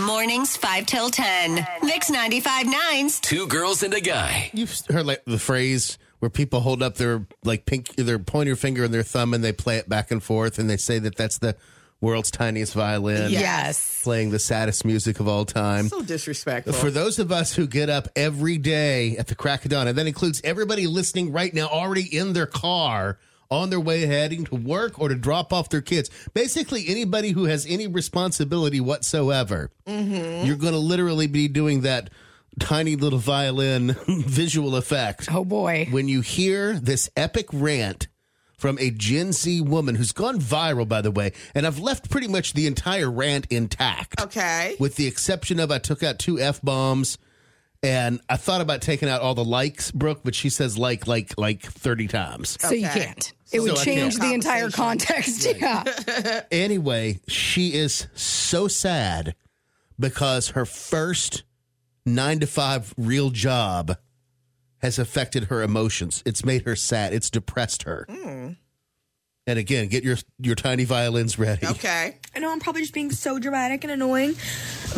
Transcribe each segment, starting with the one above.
Mornings 5 till 10. Mix 95 9s. Two girls and a guy. You've heard like the phrase where people hold up their like pink their pointer finger and their thumb and they play it back and forth and they say that that's the world's tiniest violin Yes. playing the saddest music of all time. So disrespectful. For those of us who get up every day at the crack of dawn, and that includes everybody listening right now, already in their car on their way heading to work or to drop off their kids. Basically, anybody who has any responsibility whatsoever, mm-hmm. you're going to literally be doing that tiny little violin visual effect Oh boy. when you hear this epic rant from a Gen Z woman who's gone viral, by the way, and I've left pretty much the entire rant intact okay. with the exception of I took out two f bombs, and I thought about taking out all the likes, Brooke, but she says like like like thirty times. So you Okay. can't. It would So I change can't. the entire context. Yeah. Anyway, she is so sad because her first nine to five real job has affected her emotions. It's made her sad. It's depressed her. Hmm. And again, get your your tiny violins ready. Okay. I know I'm probably just being so dramatic and annoying,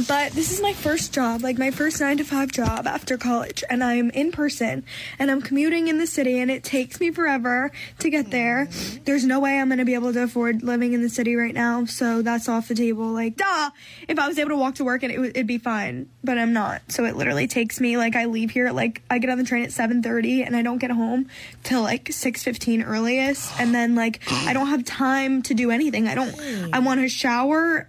but this is my first job, like my first nine to five job after college, and I'm in person and I'm commuting in the city, and it takes me forever to get there. There's no way I'm gonna be able to afford living in the city right now, so that's off the table. Like, duh, if I was able to walk to work and it would, it'd be fine, but I'm not. So it literally takes me like I leave here, like I get on the train at 7:30 and I don't get home till like 6:15 earliest, and then like I don't have time to do anything. I don't. I want to shower,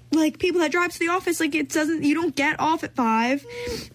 like people that drive to the office like it doesn't you don't get off at five.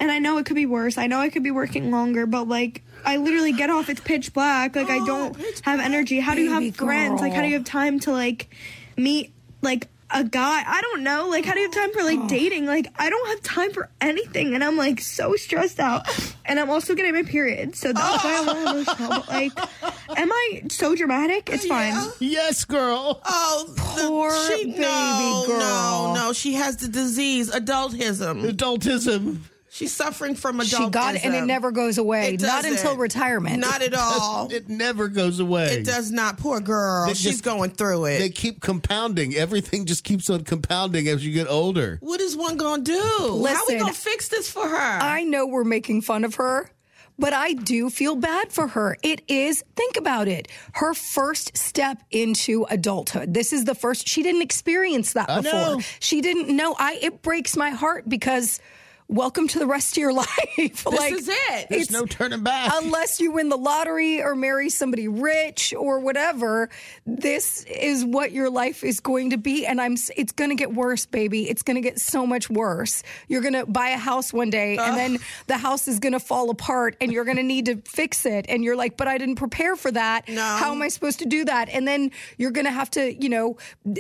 And i know it could be worse. I know i could be working longer but like i literally get off it's pitch black. Like i don't have energy. How do you have friends? Like how do you have time to like meet like a guy i don't know like how do you have time for like oh. dating like i don't have time for anything and i'm like so stressed out and i'm also getting my period so that's why i'm a little emotional but like am i so dramatic it's fine Yes, girl. Oh, the- Poor she, baby no, girl. No, no, she has the disease, adultism. Adultism. She's suffering from adultism. She got it and it never goes away. It Not until retirement. Not at all. It never goes away. It does not. Poor girl. They She's just- going through it. They keep compounding. Everything just keeps on compounding as you get older. what is one gonna do? How are we gonna fix this for her? I know we're making fun of her, but I do feel bad for her. It is, think about it, her first step into adulthood. This is the first, she didn't experience that I before. know. She didn't know. I, it breaks my heart because welcome to the rest of your life. this like, is it. There's It's- no turning back. unless you win the lottery or marry somebody rich or whatever this is what your life is going to be and i'm it's going to get worse baby it's going to get so much worse you're going to buy a house one day and then the house is going to fall apart and you're going to need to fix it and you're like but i didn't prepare for that No. how am i supposed to do that and then you're going to have to you know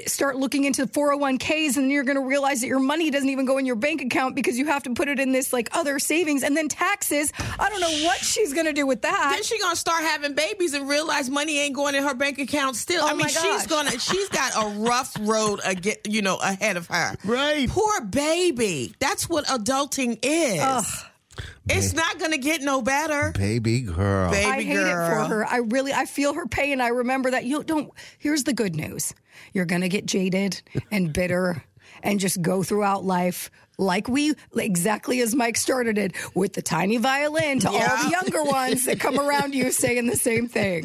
start looking into 401ks and you're going to realize that your money doesn't even go in your bank account because you have to put it in this like other savings and then taxes i don't know what she's going to do with that then she gonna start having babies and realize money ain't going in her bank account still. Oh I mean, she's gonna she's got a rough road again, you know, ahead of her. Right. Poor baby. That's what adulting is. It's not gonna get no better. Baby girl. Baby I hate girl. it for her. I really, I feel her pain. I remember that. You don't. Here's the good news: you're gonna get jaded and bitter, and just go throughout life like we, exactly as Mike started it, with the tiny violin to all the younger ones that come around you saying the same thing.